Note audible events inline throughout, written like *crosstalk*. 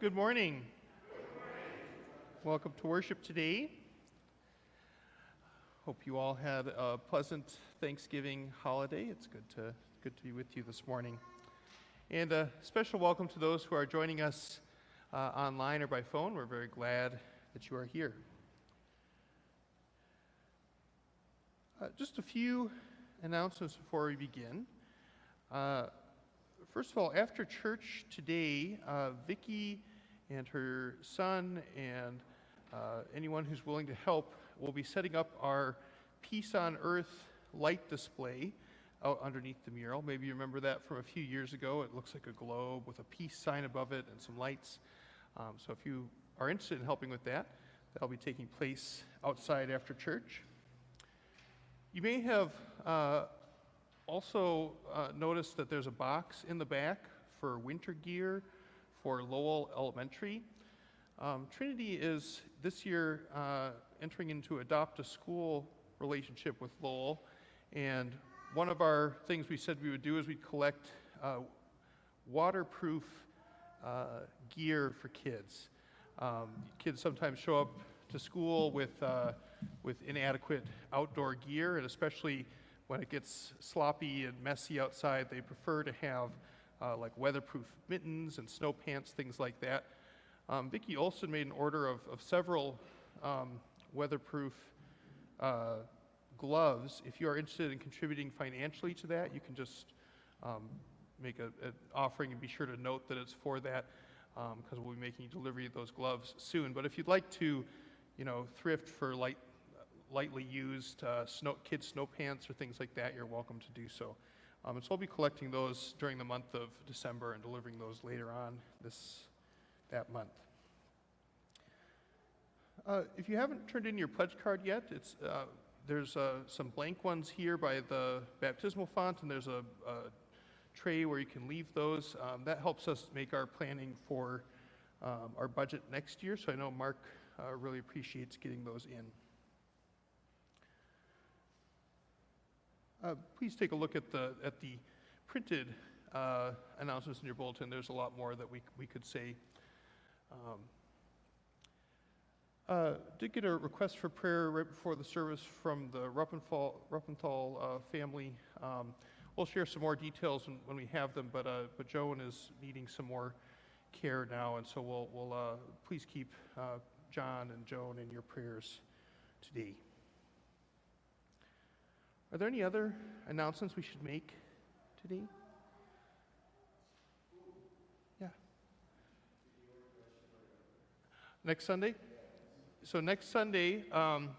Good morning. Welcome to worship today. Hope you all had a pleasant Thanksgiving holiday. It's good to good to be with you this morning. And a special welcome to those who are joining us uh, online or by phone. We're very glad that you are here. Uh, just a few announcements before we begin. Uh, first of all, after church today, uh, Vicki and her son and uh, anyone who's willing to help will be setting up our Peace on Earth light display out underneath the mural. Maybe you remember that from a few years ago. It looks like a globe with a peace sign above it and some lights. Um, so if you are interested in helping with that, that'll be taking place outside after church. You may have uh, also uh, noticed that there's a box in the back for winter gear for Lowell Elementary. Um, Trinity is this year uh, entering into adopt a school relationship with Lowell, and one of our things we said we would do is we'd collect uh, waterproof uh, gear for kids. Um, kids sometimes show up to school with, uh, with inadequate outdoor gear, and especially when it gets sloppy and messy outside, they prefer to have uh, like weatherproof mittens and snow pants, things like that. Um, Vicki Olson made an order of, of several um, weatherproof uh, gloves. If you are interested in contributing financially to that, you can just um, make an offering and be sure to note that it's for that because um, we'll be making delivery of those gloves soon. But if you'd like to, you know, thrift for light, lightly used uh, snow, kids' snow pants or things like that, you're welcome to do so. Um, and so I'll be collecting those during the month of December and delivering those later on this that month. Uh, if you haven't turned in your pledge card yet, it's uh, there's uh, some blank ones here by the baptismal font, and there's a, a tray where you can leave those. Um, that helps us make our planning for um, our budget next year. So I know Mark uh, really appreciates getting those in. Uh, please take a look at the, at the printed uh, announcements in your bulletin. There's a lot more that we, we could say. Um, uh, did get a request for prayer right before the service from the Ruppenthal, uh, family. Um, we'll share some more details when, when we have them, but, uh, but Joan is needing some more care now, and so we'll, we'll uh, please keep John and Joan in your prayers today. Are there any other announcements we should make today? Yeah. Next Sunday? So, next Sunday, um,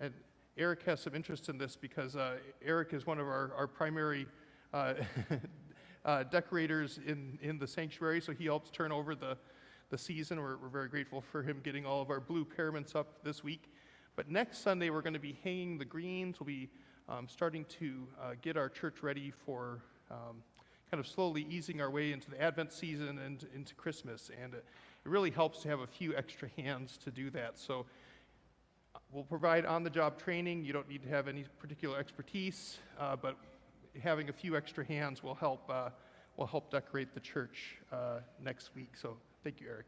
and Eric has some interest in this because uh, Eric is one of our, our primary uh, *laughs* uh, decorators in, in the sanctuary, so he helps turn over the, the season. We're, we're very grateful for him getting all of our blue paraments up this week. But next Sunday, we're going to be hanging the greens. We'll be um, starting to uh, get our church ready for um, kind of slowly easing our way into the Advent season and into Christmas. And it, really helps to have a few extra hands to do that. So uh, we'll provide on the job training. You don't need to have any particular expertise, uh, but having a few extra hands will help, uh, will help decorate the church uh, next week. So thank you, Eric.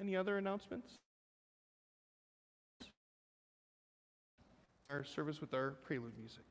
Any other announcements? our service with our prelude music.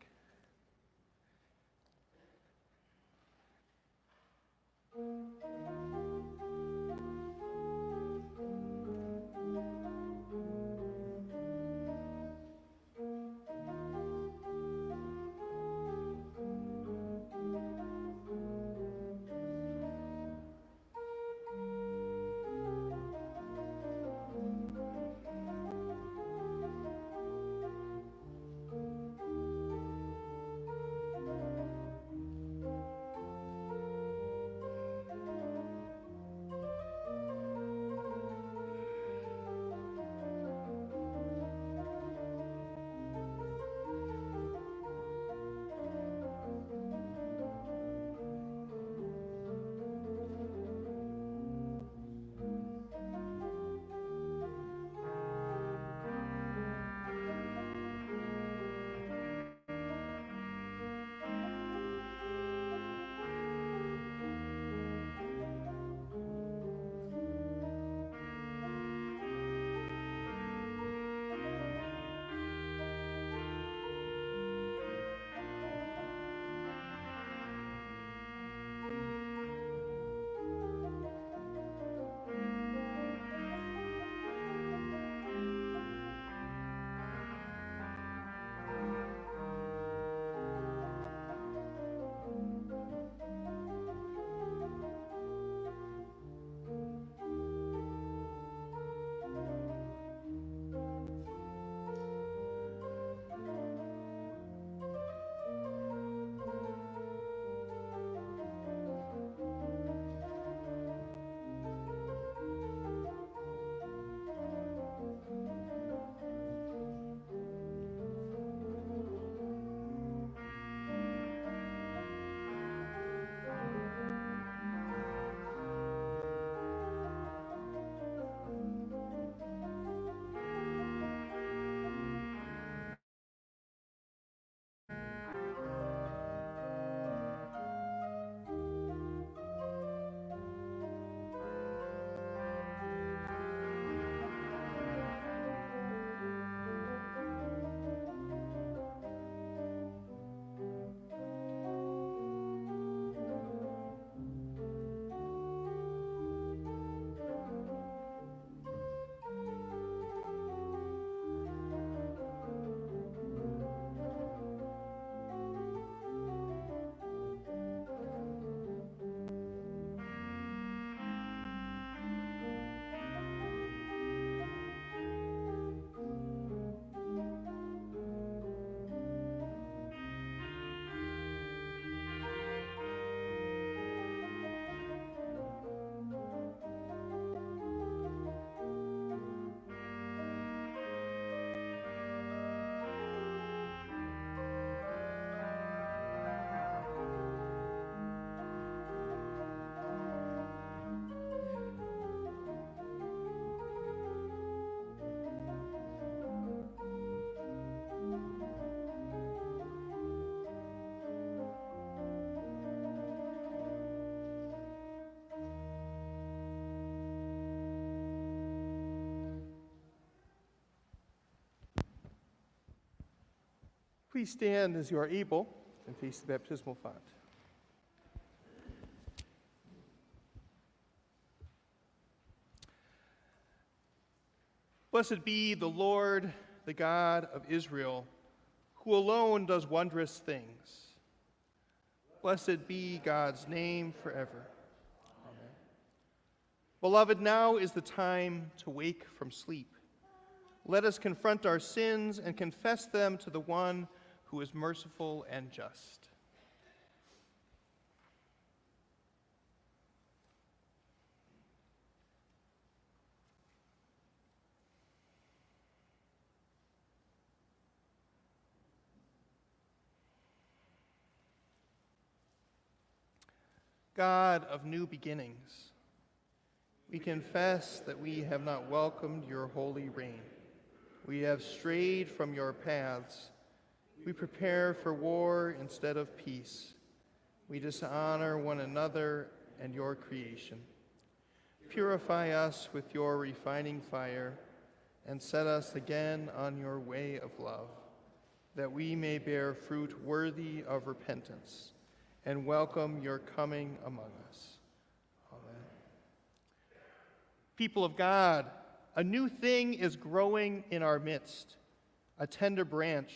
Please stand as you are able and face the baptismal font. Blessed be the Lord, the God of Israel, who alone does wondrous things. Blessed be God's name forever. Amen. Beloved, now is the time to wake from sleep. Let us confront our sins and confess them to the one who is merciful and just. God of new beginnings, we confess that we have not welcomed your holy reign. We have strayed from your paths. We prepare for war instead of peace. We dishonor one another and your creation. Purify us with your refining fire and set us again on your way of love, that we may bear fruit worthy of repentance and welcome your coming among us. Amen. People of God, a new thing is growing in our midst a tender branch,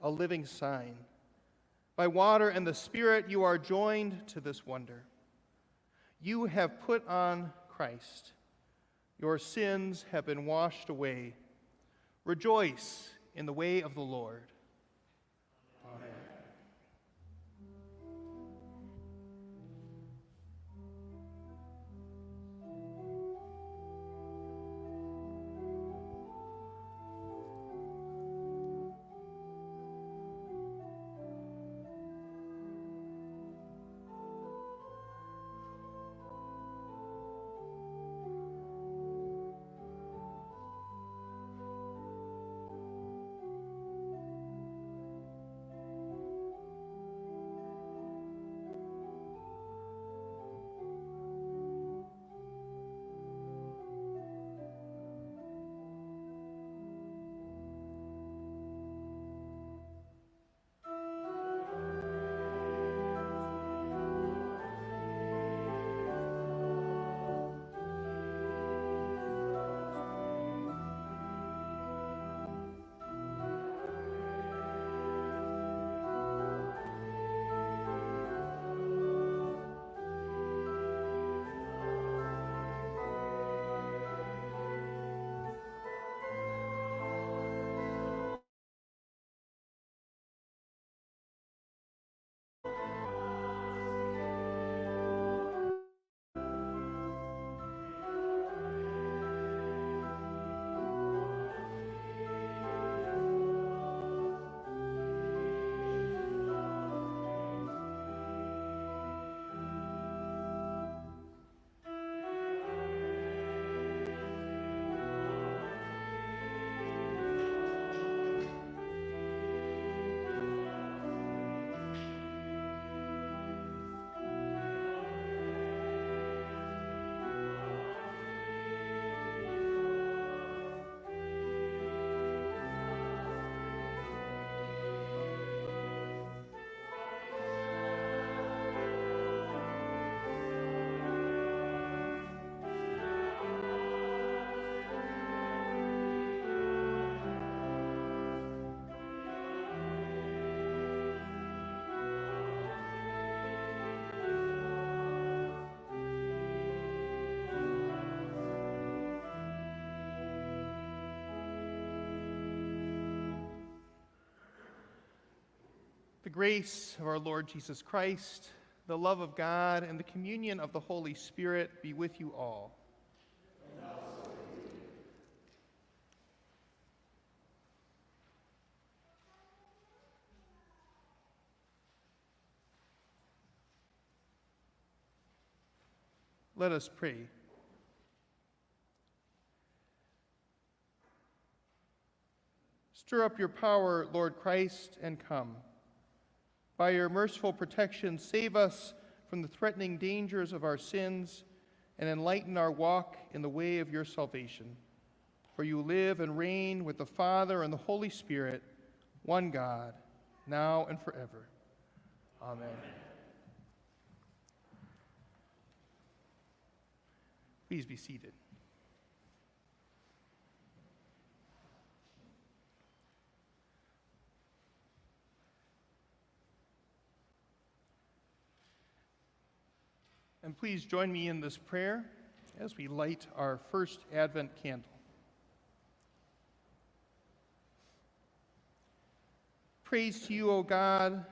a living sign. By water and the Spirit, you are joined to this wonder. You have put on Christ. Your sins have been washed away. Rejoice in the way of the Lord. The grace of our Lord Jesus Christ, the love of God, and the communion of the Holy Spirit be with you all. Let us pray. Stir up your power, Lord Christ, and come. By your merciful protection, save us from the threatening dangers of our sins and enlighten our walk in the way of your salvation. For you live and reign with the Father and the Holy Spirit, one God, now and forever. Amen. Please be seated. And please join me in this prayer as we light our first Advent candle. Praise to you, O God,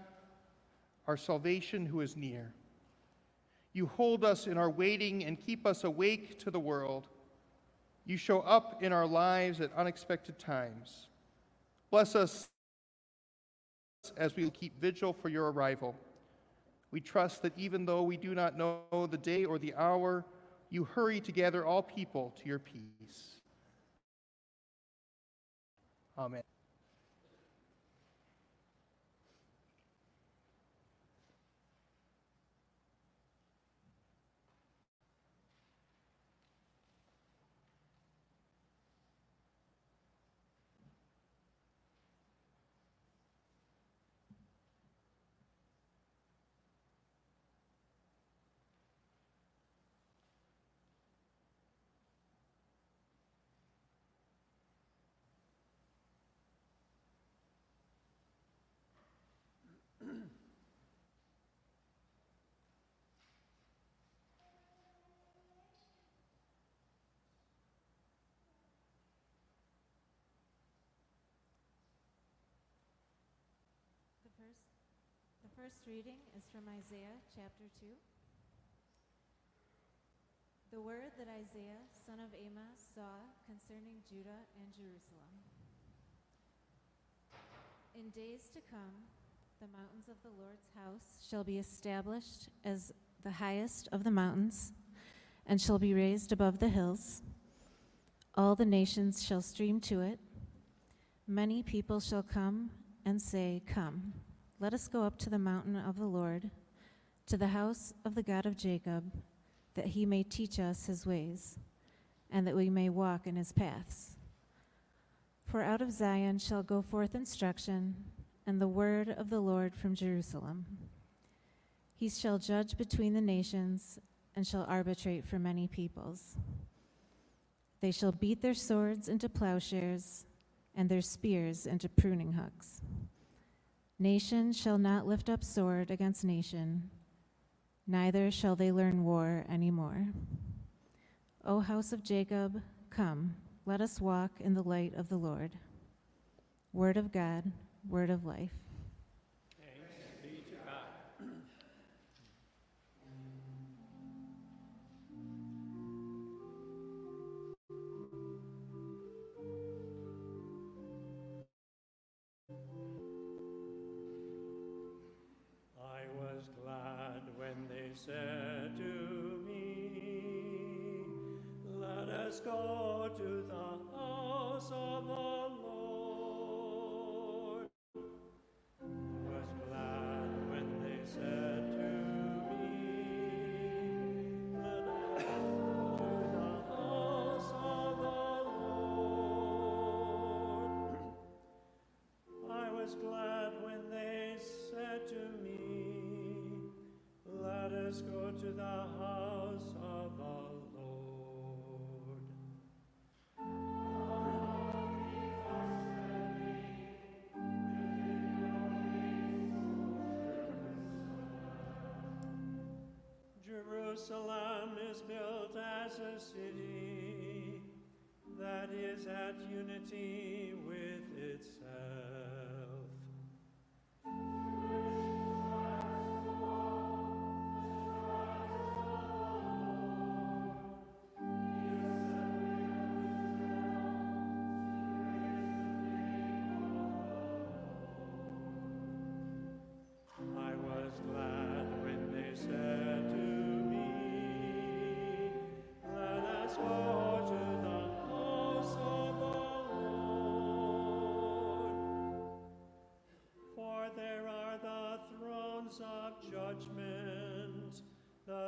our salvation who is near. You hold us in our waiting and keep us awake to the world. You show up in our lives at unexpected times. Bless us as we keep vigil for your arrival. We trust that even though we do not know the day or the hour, you hurry to gather all people to your peace. Amen. The first reading is from Isaiah chapter 2. The word that Isaiah, son of Amos, saw concerning Judah and Jerusalem. In days to come, the mountains of the Lord's house shall be established as the highest of the mountains, and shall be raised above the hills. All the nations shall stream to it. Many people shall come and say, Come. Let us go up to the mountain of the Lord, to the house of the God of Jacob, that he may teach us his ways, and that we may walk in his paths. For out of Zion shall go forth instruction, and the word of the Lord from Jerusalem. He shall judge between the nations, and shall arbitrate for many peoples. They shall beat their swords into plowshares, and their spears into pruning hooks. Nation shall not lift up sword against nation, neither shall they learn war any more. O house of Jacob, come, let us walk in the light of the Lord. Word of God, word of life. Said to me, Let us go to the house of the is built as a city that is at unity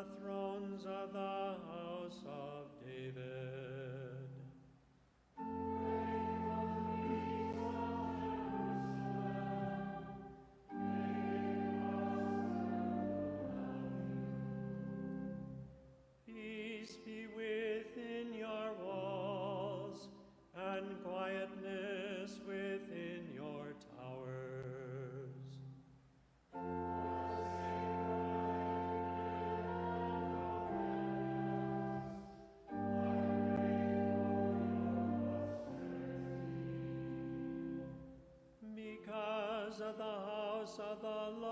the thrones house of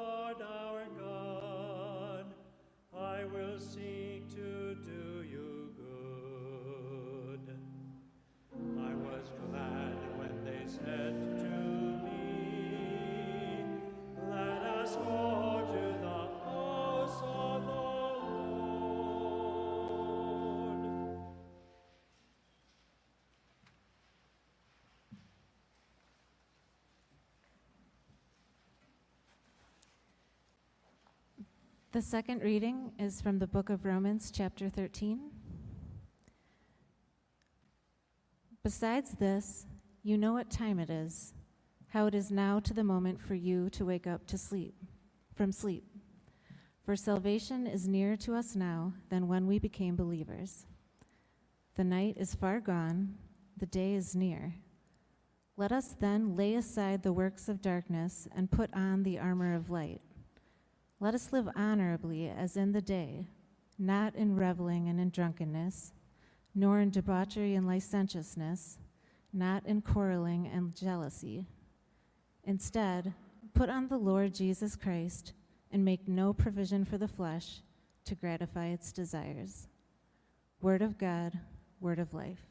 The second reading is from the book of Romans, chapter 13. Besides this, you know what time it is, how it is now to the moment for you to wake up to sleep, from sleep. For salvation is nearer to us now than when we became believers. The night is far gone, the day is near. Let us then lay aside the works of darkness and put on the armor of light. Let us live honorably as in the day, not in reveling and in drunkenness, nor in debauchery and licentiousness, not in quarreling and jealousy. Instead, put on the Lord Jesus Christ and make no provision for the flesh to gratify its desires. Word of God, word of life.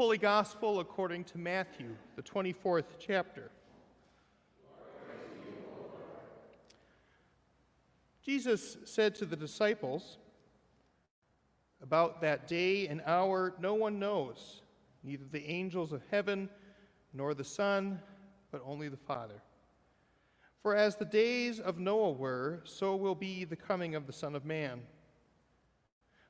Holy Gospel according to Matthew, the 24th chapter. Jesus said to the disciples, About that day and hour no one knows, neither the angels of heaven nor the Son, but only the Father. For as the days of Noah were, so will be the coming of the Son of Man.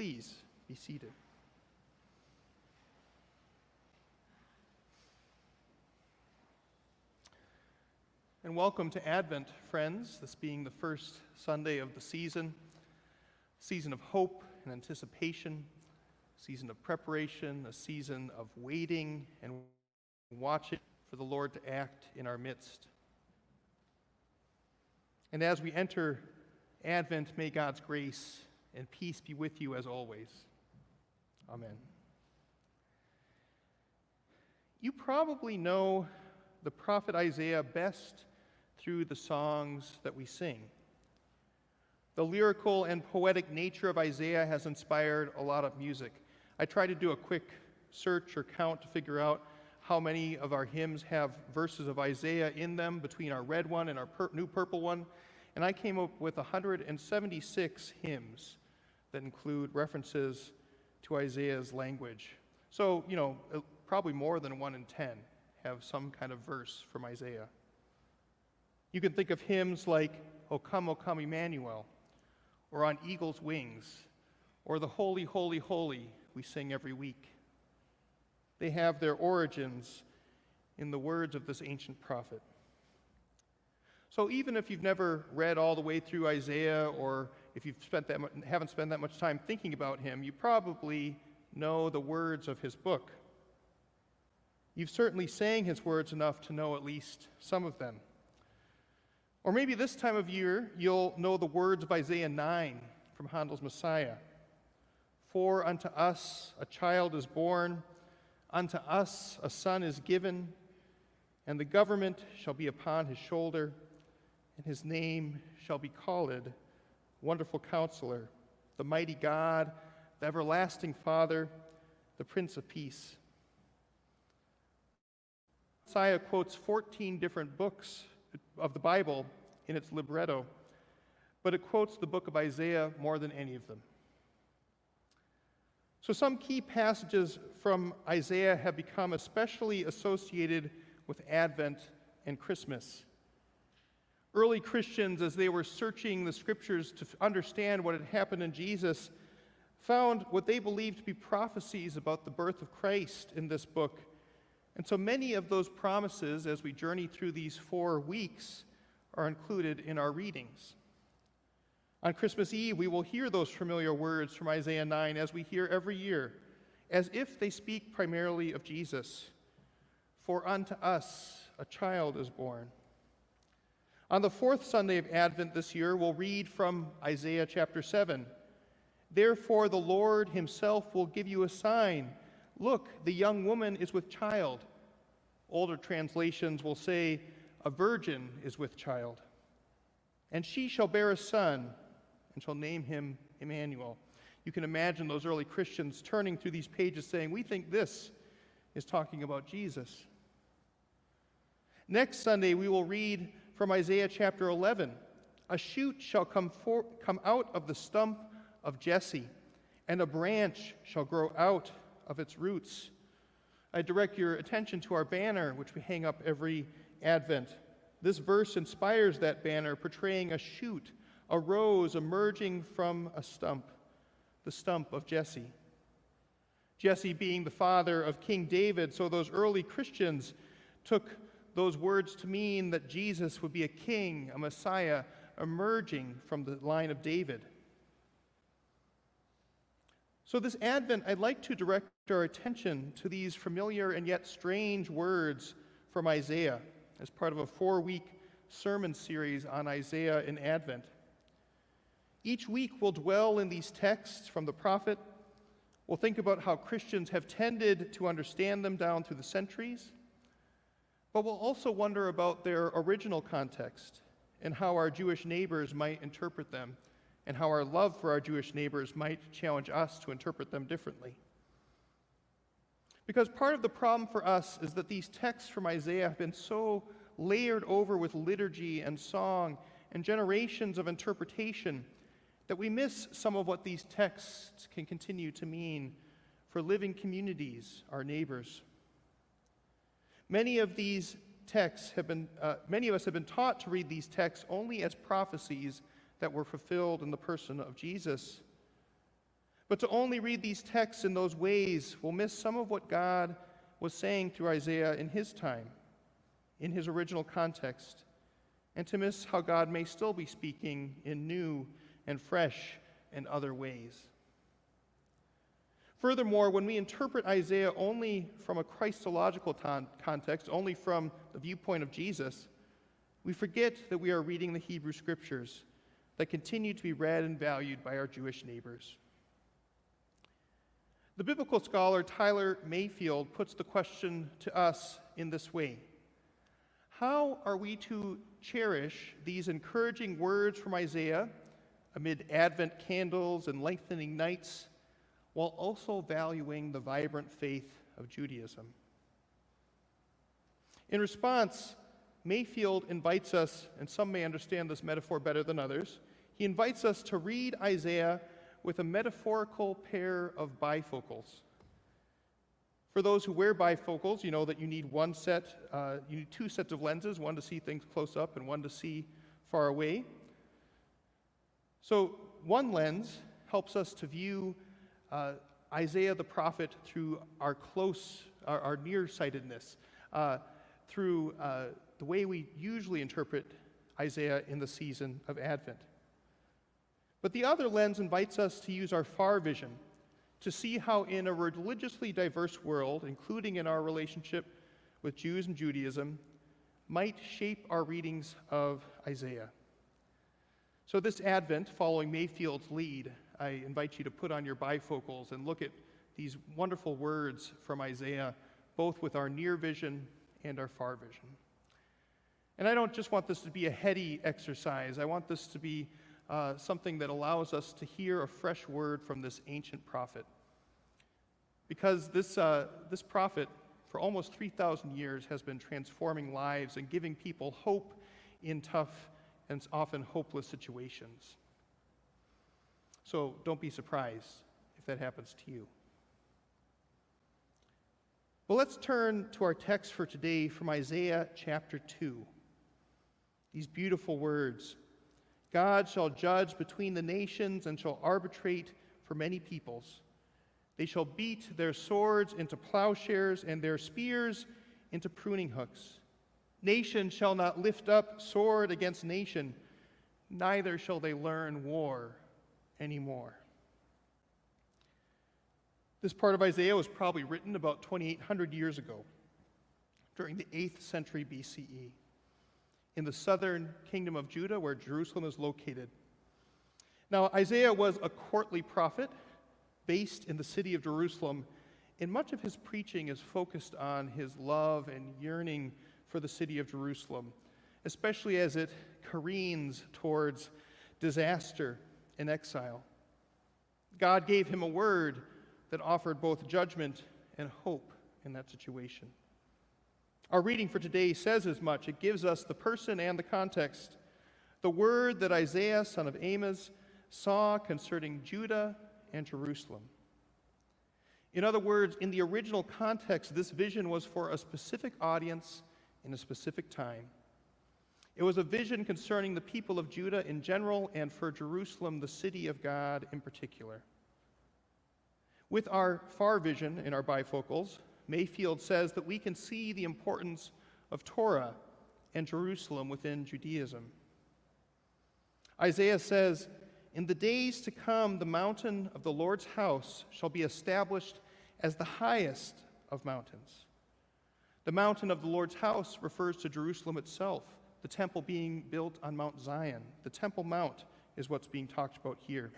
Please be seated. And welcome to Advent, friends, this being the first Sunday of the season, season of hope and anticipation, season of preparation, a season of waiting and watching for the Lord to act in our midst. And as we enter Advent, may God's grace and peace be with you as always. Amen. You probably know the prophet Isaiah best through the songs that we sing. The lyrical and poetic nature of Isaiah has inspired a lot of music. I tried to do a quick search or count to figure out how many of our hymns have verses of Isaiah in them between our red one and our pur- new purple one, and I came up with 176 hymns that include references to Isaiah's language. So, you know, uh, probably more than one in ten have some kind of verse from Isaiah. You can think of hymns like O come, O come, Emmanuel, or On Eagle's Wings, or the Holy, Holy, Holy we sing every week. They have their origins in the words of this ancient prophet. So even if you've never read all the way through Isaiah or if you've spent that mu- haven't spent that much time thinking about him, you probably know the words of his book. You've certainly sang his words enough to know at least some of them. Or maybe this time of year, you'll know the words of Isaiah 9 from Handel's Messiah. For unto us a child is born, unto us a son is given, and the government shall be upon his shoulder, and his name shall be called Wonderful Counselor, the Mighty God, the Everlasting Father, the Prince of Peace. Messiah quotes 14 different books of the Bible in its libretto, but it quotes the book of Isaiah more than any of them. So, some key passages from Isaiah have become especially associated with Advent and Christmas. Early Christians, as they were searching the scriptures to understand what had happened in Jesus, found what they believed to be prophecies about the birth of Christ in this book. And so many of those promises, as we journey through these four weeks, are included in our readings. On Christmas Eve, we will hear those familiar words from Isaiah 9 as we hear every year, as if they speak primarily of Jesus. For unto us a child is born. On the fourth Sunday of Advent this year, we'll read from Isaiah chapter 7. Therefore, the Lord himself will give you a sign. Look, the young woman is with child. Older translations will say, A virgin is with child. And she shall bear a son, and shall name him Emmanuel. You can imagine those early Christians turning through these pages saying, We think this is talking about Jesus. Next Sunday, we will read from Isaiah chapter 11 A shoot shall come, for, come out of the stump of Jesse, and a branch shall grow out of its roots. I direct your attention to our banner, which we hang up every Advent. This verse inspires that banner, portraying a shoot, a rose emerging from a stump, the stump of Jesse. Jesse being the father of King David, so those early Christians took those words to mean that Jesus would be a king, a Messiah, emerging from the line of David. So, this Advent, I'd like to direct our attention to these familiar and yet strange words from Isaiah as part of a four week sermon series on Isaiah in Advent. Each week, we'll dwell in these texts from the prophet. We'll think about how Christians have tended to understand them down through the centuries. But we'll also wonder about their original context and how our Jewish neighbors might interpret them, and how our love for our Jewish neighbors might challenge us to interpret them differently. Because part of the problem for us is that these texts from Isaiah have been so layered over with liturgy and song and generations of interpretation that we miss some of what these texts can continue to mean for living communities, our neighbors. Many of these texts have been, uh, many of us have been taught to read these texts only as prophecies that were fulfilled in the person of Jesus. But to only read these texts in those ways will miss some of what God was saying through Isaiah in his time, in his original context, and to miss how God may still be speaking in new and fresh and other ways. Furthermore, when we interpret Isaiah only from a Christological ton- context, only from the viewpoint of Jesus, we forget that we are reading the Hebrew Scriptures that continue to be read and valued by our Jewish neighbors. The biblical scholar Tyler Mayfield puts the question to us in this way How are we to cherish these encouraging words from Isaiah amid Advent candles and lengthening nights? While also valuing the vibrant faith of Judaism. In response, Mayfield invites us, and some may understand this metaphor better than others, he invites us to read Isaiah with a metaphorical pair of bifocals. For those who wear bifocals, you know that you need one set, uh, you need two sets of lenses, one to see things close up and one to see far away. So one lens helps us to view uh, Isaiah the prophet through our close, our, our nearsightedness, uh, through uh, the way we usually interpret Isaiah in the season of Advent. But the other lens invites us to use our far vision to see how, in a religiously diverse world, including in our relationship with Jews and Judaism, might shape our readings of Isaiah. So, this Advent, following Mayfield's lead, I invite you to put on your bifocals and look at these wonderful words from Isaiah, both with our near vision and our far vision. And I don't just want this to be a heady exercise, I want this to be uh, something that allows us to hear a fresh word from this ancient prophet. Because this, uh, this prophet, for almost 3,000 years, has been transforming lives and giving people hope in tough and often hopeless situations. So don't be surprised if that happens to you. Well, let's turn to our text for today from Isaiah chapter 2. These beautiful words God shall judge between the nations and shall arbitrate for many peoples. They shall beat their swords into plowshares and their spears into pruning hooks. Nation shall not lift up sword against nation, neither shall they learn war anymore. This part of Isaiah was probably written about 2,800 years ago, during the 8th century BCE in the southern kingdom of Judah, where Jerusalem is located. Now, Isaiah was a courtly prophet based in the city of Jerusalem, and much of his preaching is focused on his love and yearning for the city of Jerusalem, especially as it careens towards disaster and exile. God gave him a word that offered both judgment and hope in that situation. Our reading for today says as much. It gives us the person and the context. The word that Isaiah, son of Amos, saw concerning Judah and Jerusalem. In other words, in the original context, this vision was for a specific audience in a specific time. It was a vision concerning the people of Judah in general and for Jerusalem, the city of God, in particular. With our far vision in our bifocals, Mayfield says that we can see the importance of Torah and Jerusalem within Judaism. Isaiah says, In the days to come, the mountain of the Lord's house shall be established as the highest of mountains. The mountain of the Lord's house refers to Jerusalem itself, the temple being built on Mount Zion. The Temple Mount is what's being talked about here.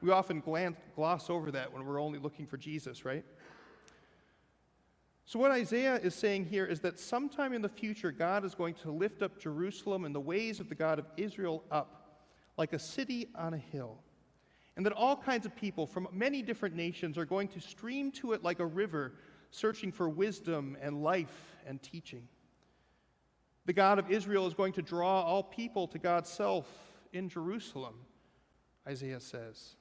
We often glance, gloss over that when we're only looking for Jesus, right? So, what Isaiah is saying here is that sometime in the future, God is going to lift up Jerusalem and the ways of the God of Israel up like a city on a hill. And that all kinds of people from many different nations are going to stream to it like a river, searching for wisdom and life and teaching. The God of Israel is going to draw all people to God's self in Jerusalem, Isaiah says.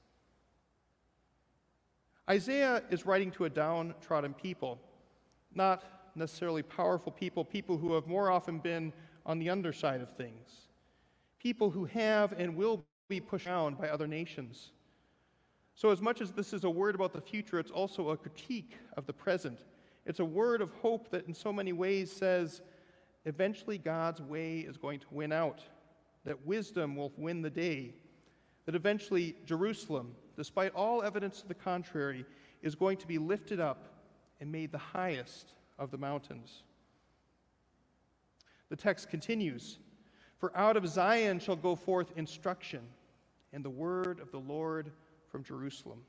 Isaiah is writing to a downtrodden people not necessarily powerful people, people who have more often been on the underside of things, people who have and will be pushed down by other nations. So, as much as this is a word about the future, it's also a critique of the present. It's a word of hope that, in so many ways, says eventually God's way is going to win out, that wisdom will win the day, that eventually Jerusalem, despite all evidence to the contrary, is going to be lifted up and made the highest of the mountains. The text continues For out of Zion shall go forth instruction, and the word of the Lord from Jerusalem.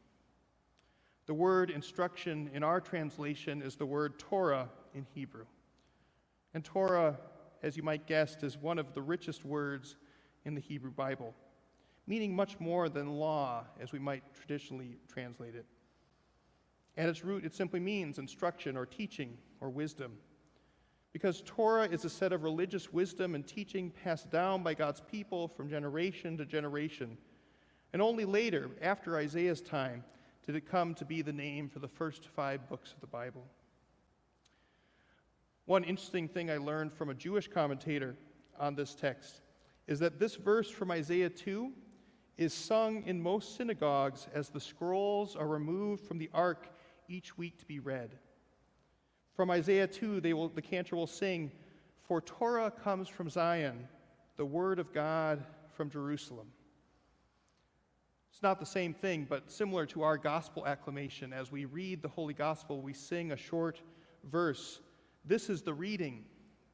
The word instruction in our translation is the word Torah in Hebrew. And Torah, as you might guess, is one of the richest words in the Hebrew Bible, meaning much more than law, as we might traditionally translate it. At its root, it simply means instruction or teaching or wisdom. Because Torah is a set of religious wisdom and teaching passed down by God's people from generation to generation. And only later, after Isaiah's time, did it come to be the name for the first five books of the Bible. One interesting thing I learned from a Jewish commentator on this text is that this verse from Isaiah 2 is sung in most synagogues as the scrolls are removed from the ark each week to be read. From Isaiah 2, they will, the cantor will sing, For Torah comes from Zion, the word of God from Jerusalem. It's not the same thing, but similar to our gospel acclamation. As we read the Holy Gospel, we sing a short verse. This is the reading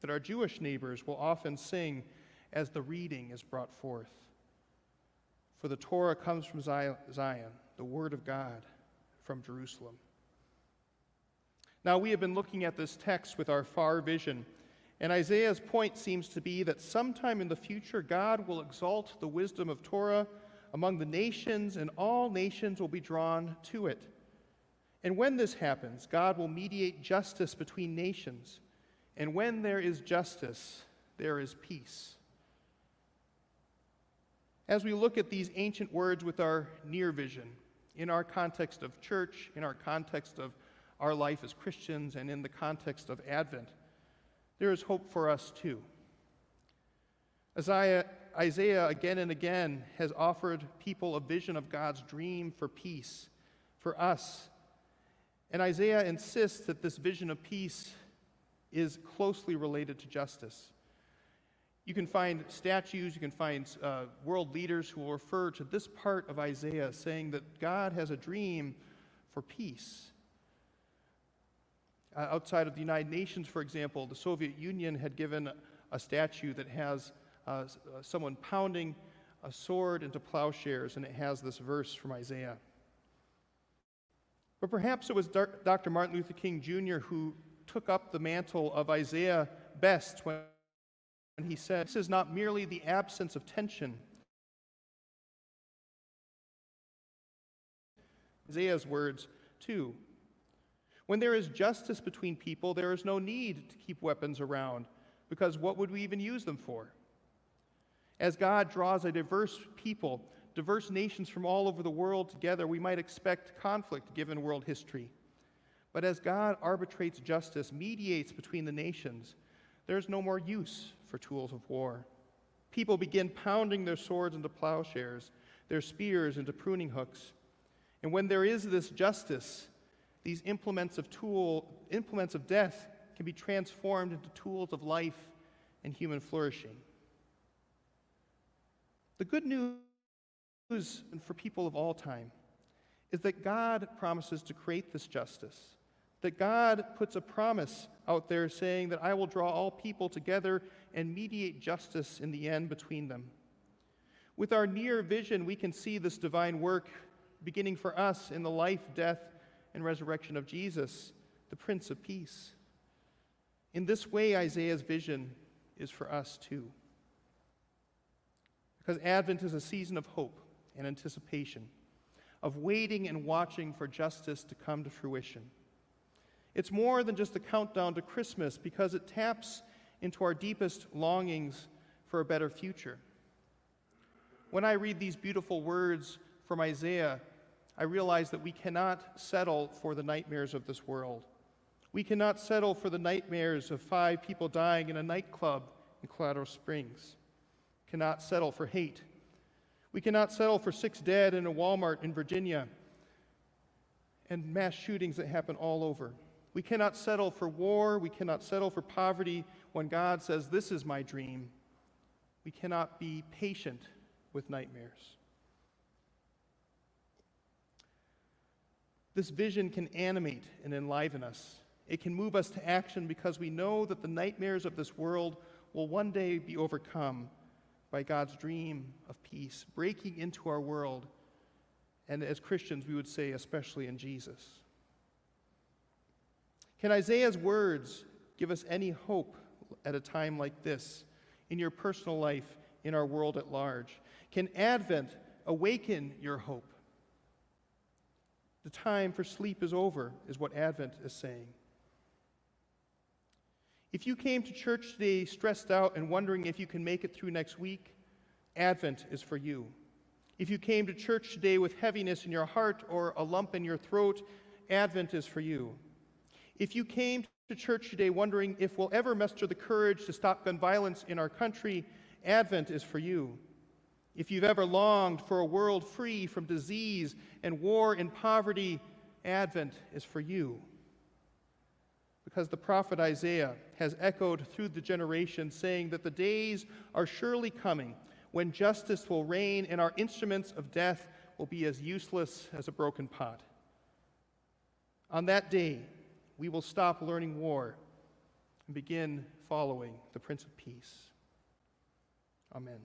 that our Jewish neighbors will often sing as the reading is brought forth. For the Torah comes from Zion, the Word of God from Jerusalem. Now, we have been looking at this text with our far vision, and Isaiah's point seems to be that sometime in the future, God will exalt the wisdom of Torah among the nations, and all nations will be drawn to it. And when this happens, God will mediate justice between nations. And when there is justice, there is peace. As we look at these ancient words with our near vision, in our context of church, in our context of our life as Christians, and in the context of Advent, there is hope for us too. Isaiah, Isaiah again and again has offered people a vision of God's dream for peace for us. And Isaiah insists that this vision of peace is closely related to justice. You can find statues, you can find uh, world leaders who will refer to this part of Isaiah saying that God has a dream for peace. Uh, outside of the United Nations, for example, the Soviet Union had given a statue that has uh, uh, someone pounding a sword into plowshares, and it has this verse from Isaiah. But perhaps it was Dr. Martin Luther King Jr. who took up the mantle of Isaiah best when he said, This is not merely the absence of tension. Isaiah's words, too. When there is justice between people, there is no need to keep weapons around, because what would we even use them for? As God draws a diverse people, diverse nations from all over the world together, we might expect conflict given world history. But as God arbitrates justice, mediates between the nations, there is no more use for tools of war. People begin pounding their swords into plowshares, their spears into pruning hooks. And when there is this justice, these implements of tool, implements of death can be transformed into tools of life and human flourishing. The good news for people of all time is that God promises to create this justice that God puts a promise out there saying that I will draw all people together and mediate justice in the end between them. With our near vision, we can see this divine work beginning for us in the life, death, and resurrection of Jesus, the Prince of Peace. In this way, Isaiah's vision is for us too. Because Advent is a season of hope and anticipation, of waiting and watching for justice to come to fruition. It's more than just a countdown to Christmas because it taps into our deepest longings for a better future. When I read these beautiful words from Isaiah, I realize that we cannot settle for the nightmares of this world. We cannot settle for the nightmares of five people dying in a nightclub in Colorado Springs. Cannot settle for hate. We cannot settle for six dead in a Walmart in Virginia and mass shootings that happen all over. We cannot settle for war. We cannot settle for poverty when God says, This is my dream. We cannot be patient with nightmares. This vision can animate and enliven us. It can move us to action because we know that the nightmares of this world will one day be overcome by God's dream of peace breaking into our world. And as Christians, we would say, especially in Jesus. Can Isaiah's words give us any hope at a time like this in your personal life, in our world at large? Can Advent awaken your hope? The time for sleep is over, is what Advent is saying. If you came to church today stressed out and wondering if you can make it through next week, Advent is for you. If you came to church today with heaviness in your heart or a lump in your throat, Advent is for you. If you came to church today wondering if we'll ever muster the courage to stop gun violence in our country, Advent is for you. If you've ever longed for a world free from disease and war and poverty, Advent is for you. Because the prophet Isaiah has echoed through the generations, saying that the days are surely coming when justice will reign and our instruments of death will be as useless as a broken pot. On that day, we will stop learning war and begin following the Prince of Peace. Amen.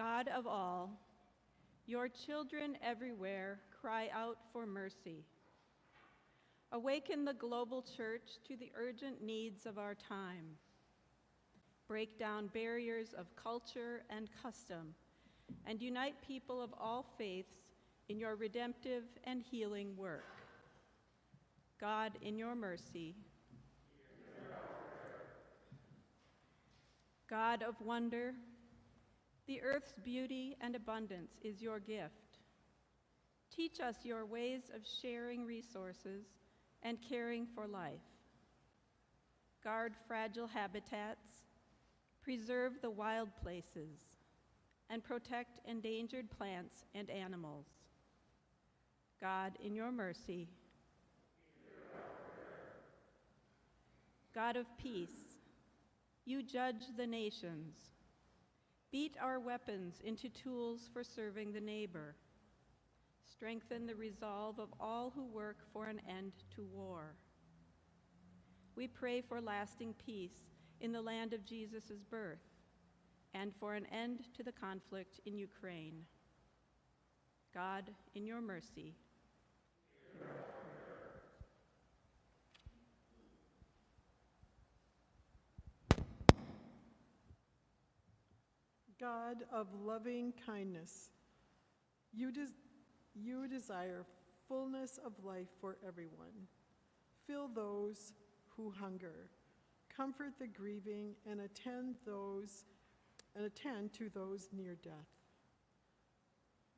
God of all, your children everywhere cry out for mercy. Awaken the global church to the urgent needs of our time. Break down barriers of culture and custom, and unite people of all faiths in your redemptive and healing work. God, in your mercy, God of wonder, the earth's beauty and abundance is your gift. Teach us your ways of sharing resources and caring for life. Guard fragile habitats, preserve the wild places, and protect endangered plants and animals. God, in your mercy, God of peace, you judge the nations Beat our weapons into tools for serving the neighbor. Strengthen the resolve of all who work for an end to war. We pray for lasting peace in the land of Jesus' birth and for an end to the conflict in Ukraine. God, in your mercy, God of loving kindness, you, des- you desire fullness of life for everyone. Fill those who hunger, comfort the grieving, and attend those and attend to those near death.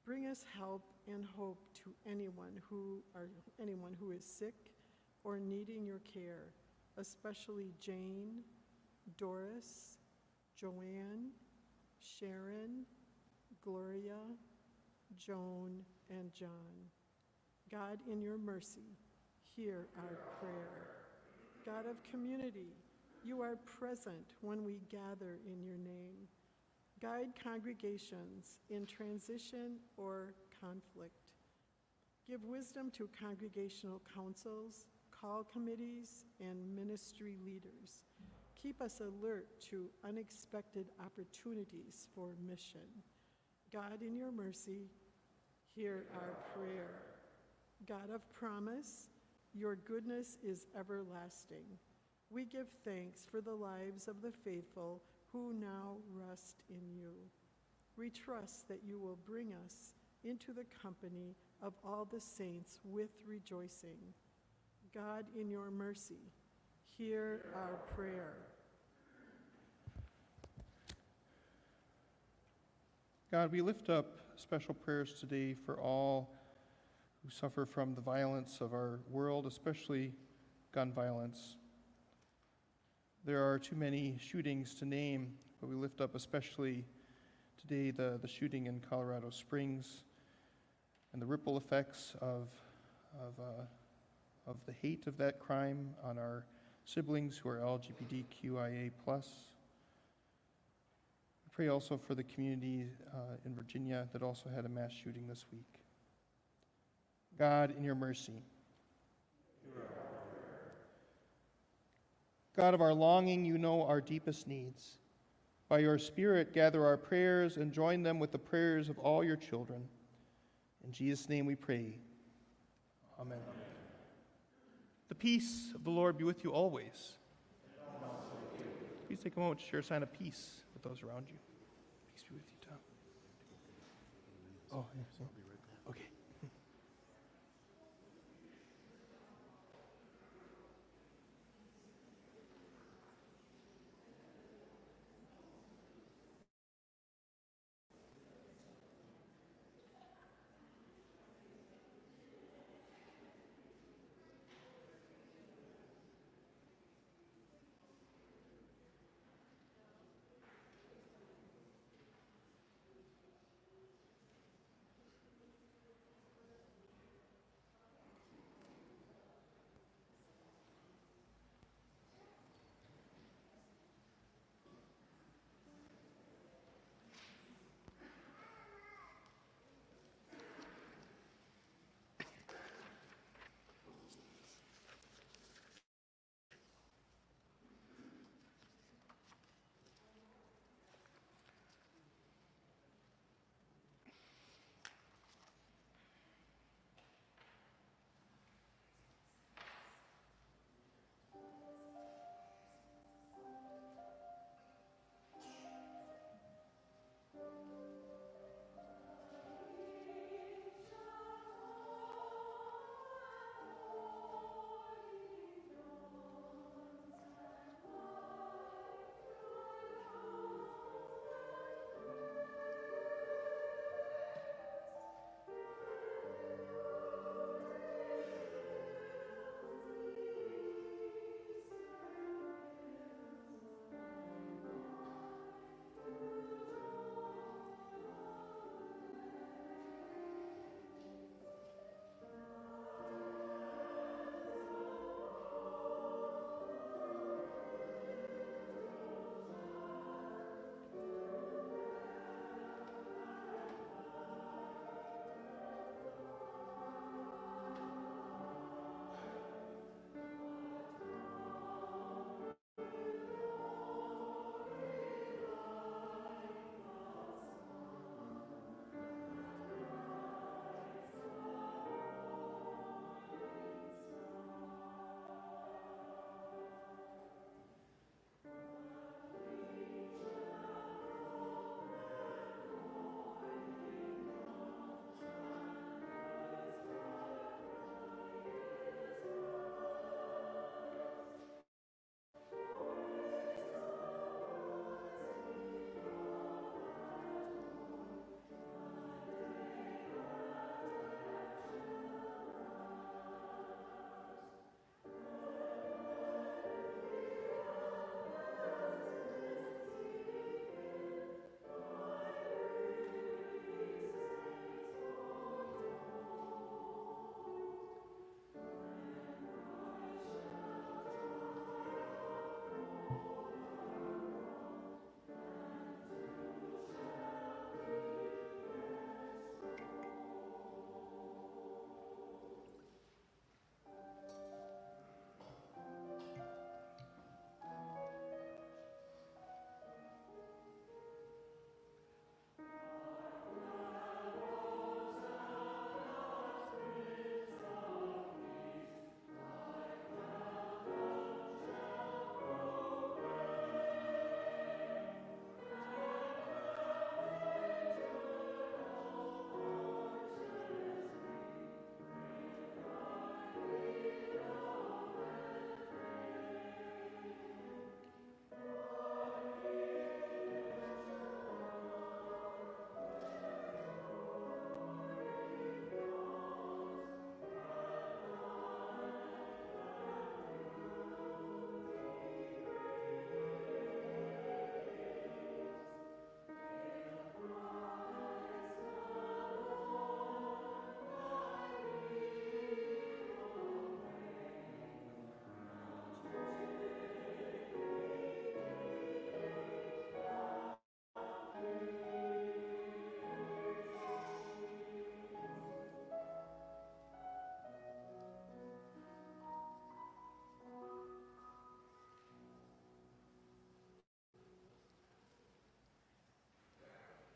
Bring us help and hope to anyone who are anyone who is sick or needing your care, especially Jane, Doris, Joanne, Sharon, Gloria, Joan, and John. God, in your mercy, hear our prayer. God of community, you are present when we gather in your name. Guide congregations in transition or conflict. Give wisdom to congregational councils, call committees, and ministry leaders. Keep us alert to unexpected opportunities for mission. God, in your mercy, hear our prayer. God of promise, your goodness is everlasting. We give thanks for the lives of the faithful who now rest in you. We trust that you will bring us into the company of all the saints with rejoicing. God, in your mercy, hear our prayer. God, we lift up special prayers today for all who suffer from the violence of our world, especially gun violence. There are too many shootings to name, but we lift up especially today the, the shooting in Colorado Springs and the ripple effects of, of, uh, of the hate of that crime on our siblings who are LGBTQIA. We pray also for the community uh, in Virginia that also had a mass shooting this week. God, in your mercy. God of our longing, you know our deepest needs. By your Spirit, gather our prayers and join them with the prayers of all your children. In Jesus' name we pray. Amen. The peace of the Lord be with you always. Please take a moment to share a sign of peace with those around you. Peace be with you, Tom. Oh, yeah,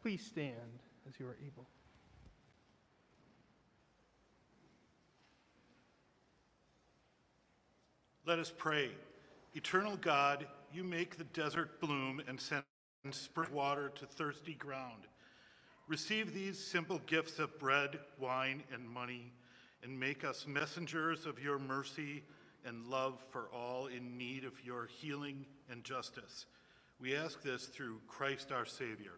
Please stand as you are able. Let us pray. Eternal God, you make the desert bloom and send spring water to thirsty ground. Receive these simple gifts of bread, wine, and money, and make us messengers of your mercy and love for all in need of your healing and justice. We ask this through Christ our Savior.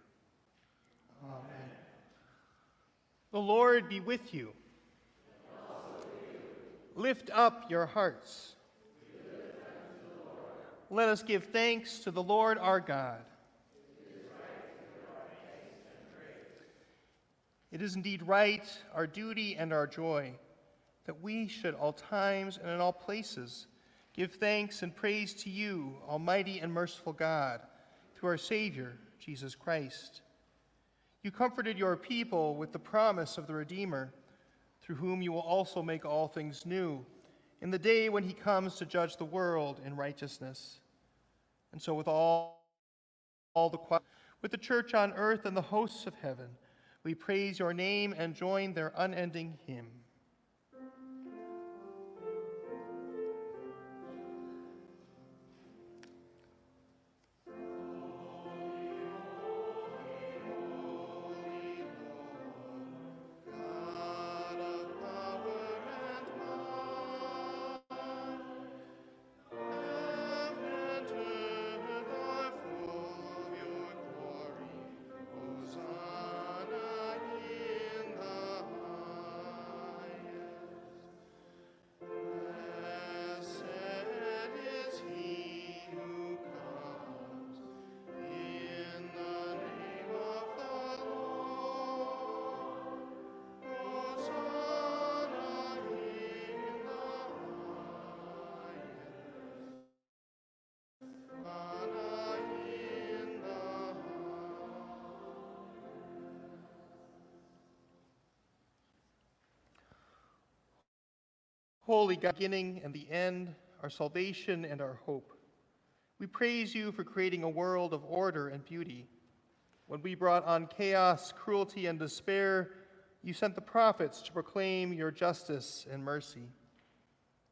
The Lord be with you. Lift up your hearts. Let us give thanks to the Lord our God. It is indeed right, our duty and our joy, that we should all times and in all places give thanks and praise to you, Almighty and merciful God, through our Savior, Jesus Christ. You comforted your people with the promise of the Redeemer, through whom you will also make all things new, in the day when he comes to judge the world in righteousness. And so, with all, all the with the church on earth and the hosts of heaven, we praise your name and join their unending hymn. Holy God, beginning and the end, our salvation and our hope. We praise you for creating a world of order and beauty. When we brought on chaos, cruelty, and despair, you sent the prophets to proclaim your justice and mercy.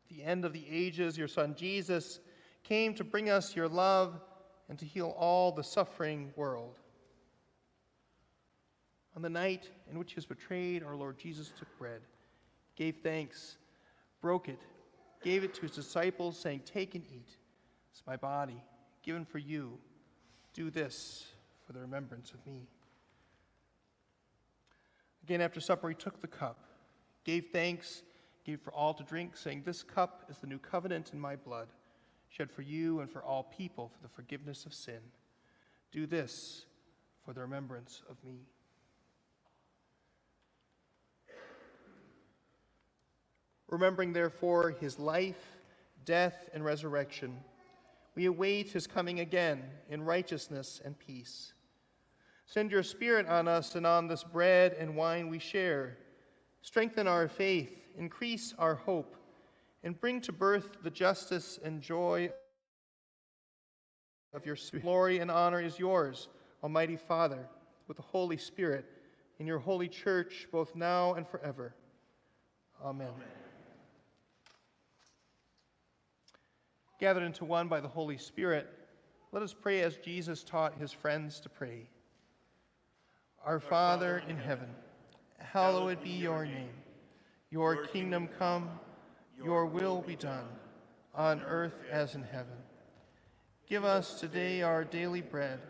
At the end of the ages, your Son Jesus came to bring us your love and to heal all the suffering world. On the night in which he was betrayed, our Lord Jesus took bread, gave thanks, broke it, gave it to his disciples, saying, Take and eat. It's my body, given for you. Do this for the remembrance of me. Again, after supper, he took the cup, gave thanks, gave for all to drink, saying, This cup is the new covenant in my blood, shed for you and for all people for the forgiveness of sin. Do this for the remembrance of me. Remembering, therefore, his life, death, and resurrection, we await his coming again in righteousness and peace. Send your Spirit on us and on this bread and wine we share. Strengthen our faith, increase our hope, and bring to birth the justice and joy of your. Glory and honor is yours, Almighty Father, with the Holy Spirit, in your holy church, both now and forever. Amen. Gathered into one by the Holy Spirit, let us pray as Jesus taught his friends to pray. Our Father in heaven, hallowed be your name. Your kingdom come, your will be done, on earth as in heaven. Give us today our daily bread.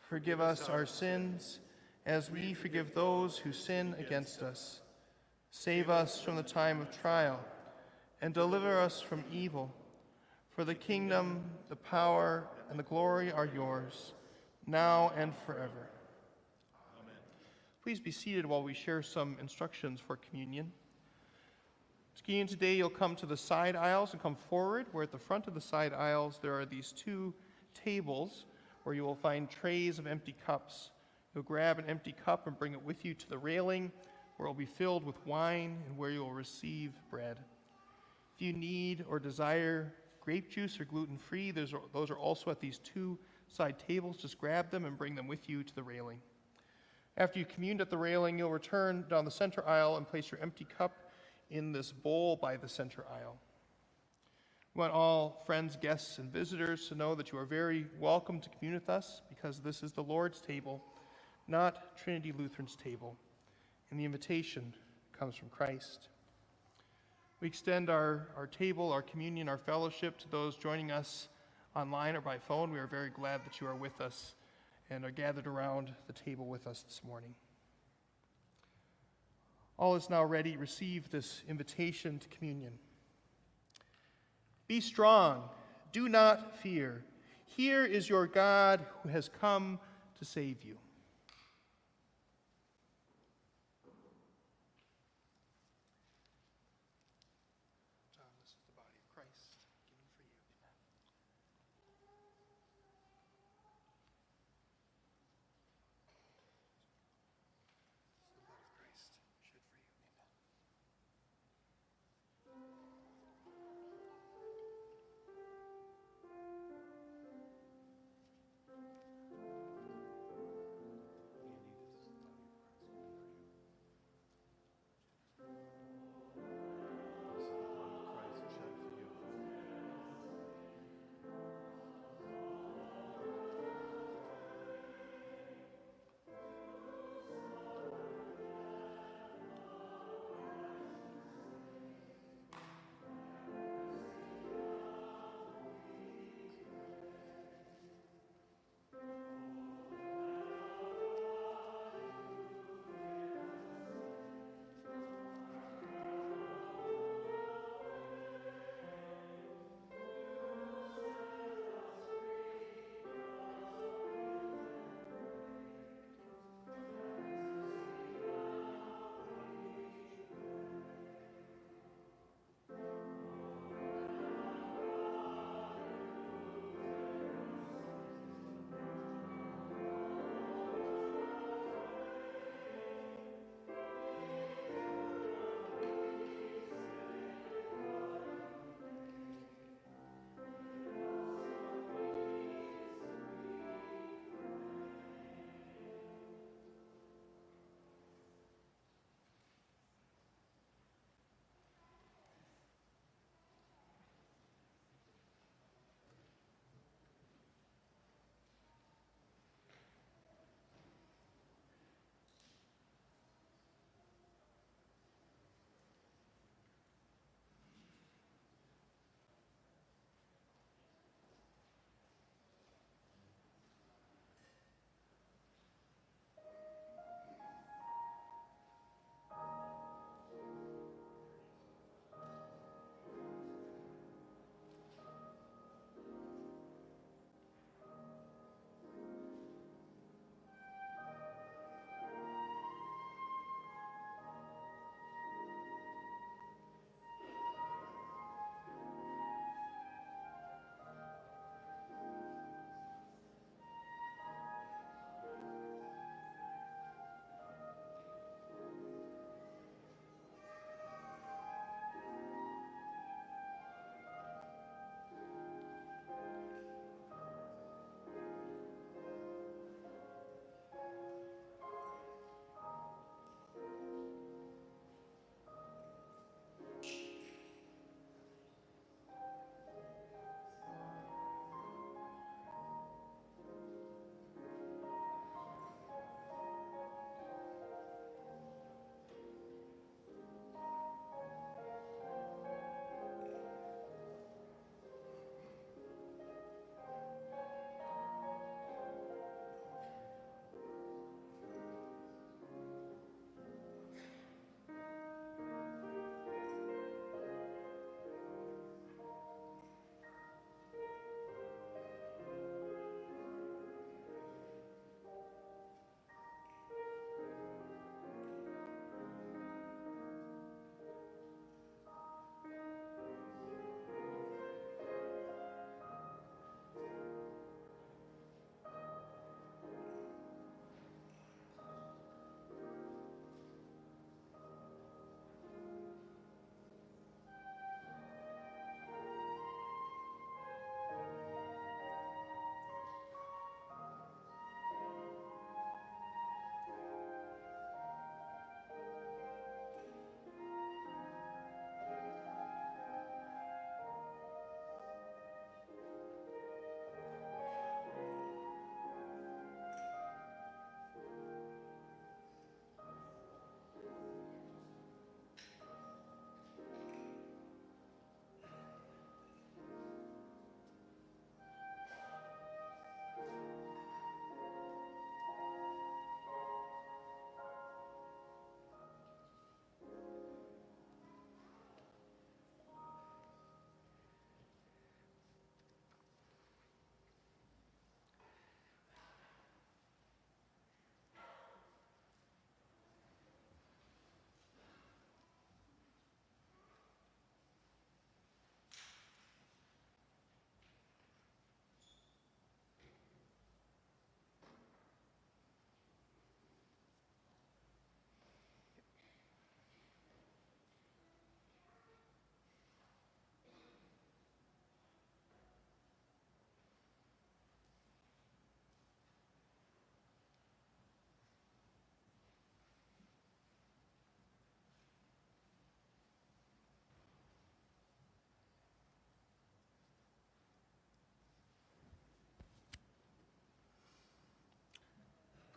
Forgive us our sins, as we forgive those who sin against us. Save us from the time of trial, and deliver us from evil. For the kingdom, the power, and the glory are yours, now and forever. Amen. Please be seated while we share some instructions for communion. Communion today, you'll come to the side aisles and come forward, where at the front of the side aisles there are these two tables where you will find trays of empty cups. You'll grab an empty cup and bring it with you to the railing, where it will be filled with wine and where you will receive bread. If you need or desire grape juice or gluten free. Those are, those are also at these two side tables. Just grab them and bring them with you to the railing. After you communed at the railing, you'll return down the center aisle and place your empty cup in this bowl by the center aisle. We want all friends, guests, and visitors to know that you are very welcome to commune with us because this is the Lord's table, not Trinity Lutheran's table, and the invitation comes from Christ. We extend our, our table, our communion, our fellowship to those joining us online or by phone. We are very glad that you are with us and are gathered around the table with us this morning. All is now ready. Receive this invitation to communion. Be strong. Do not fear. Here is your God who has come to save you.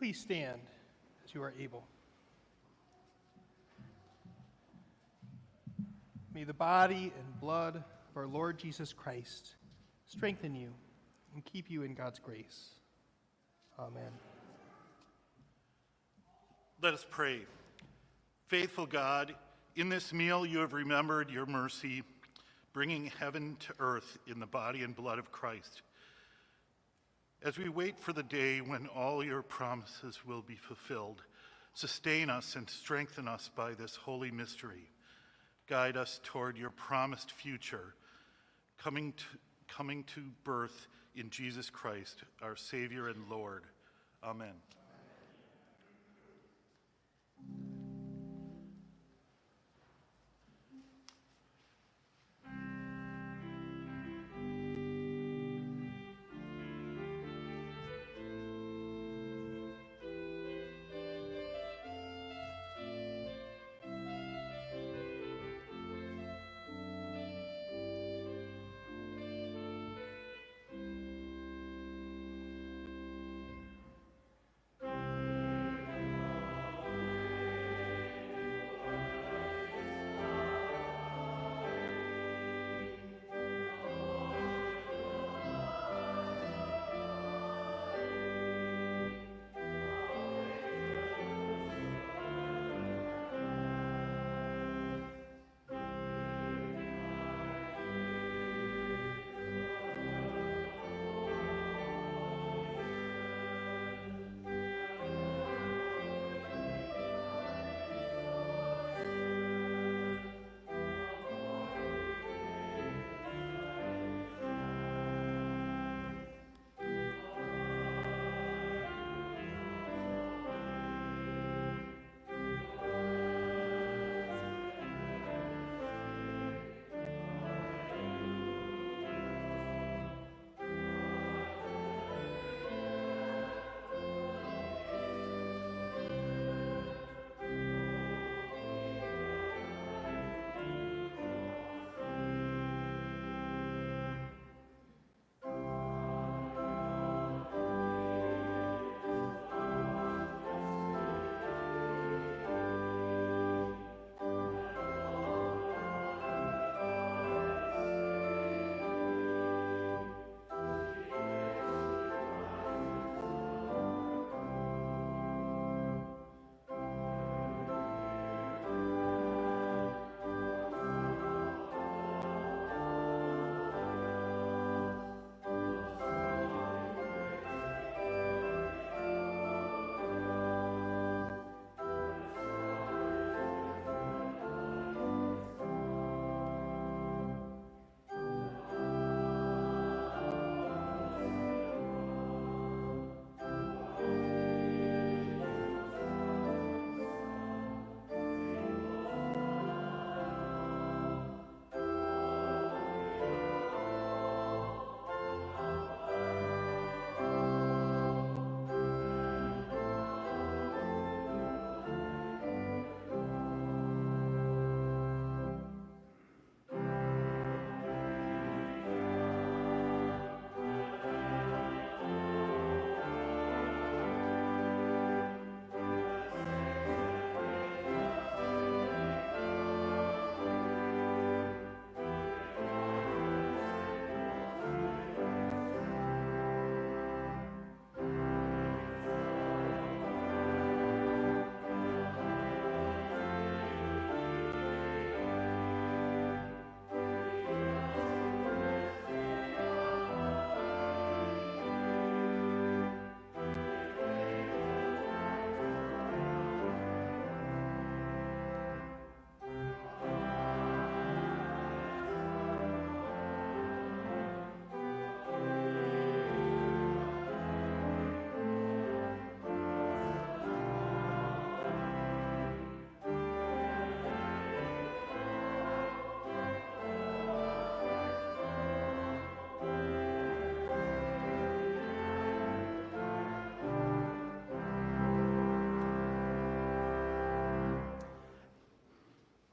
Please stand as you are able? May the body and blood of our Lord Jesus Christ strengthen you and keep you in God's grace. Amen. Let us pray. Faithful God, in this meal you have remembered your mercy, bringing heaven to earth in the body and blood of Christ. As we wait for the day when all your promises will be fulfilled, sustain us and strengthen us by this holy mystery. Guide us toward your promised future, coming to, coming to birth in Jesus Christ, our Savior and Lord. Amen.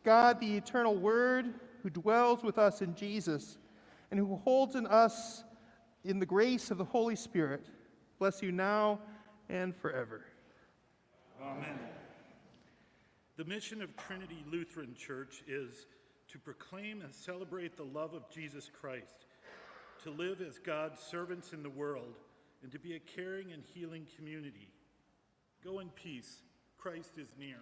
God, the eternal Word, who dwells with us in Jesus and who holds in us in the grace of the Holy Spirit, bless you now and forever. Amen. The mission of Trinity Lutheran Church is to proclaim and celebrate the love of Jesus Christ, to live as God's servants in the world, and to be a caring and healing community. Go in peace. Christ is near.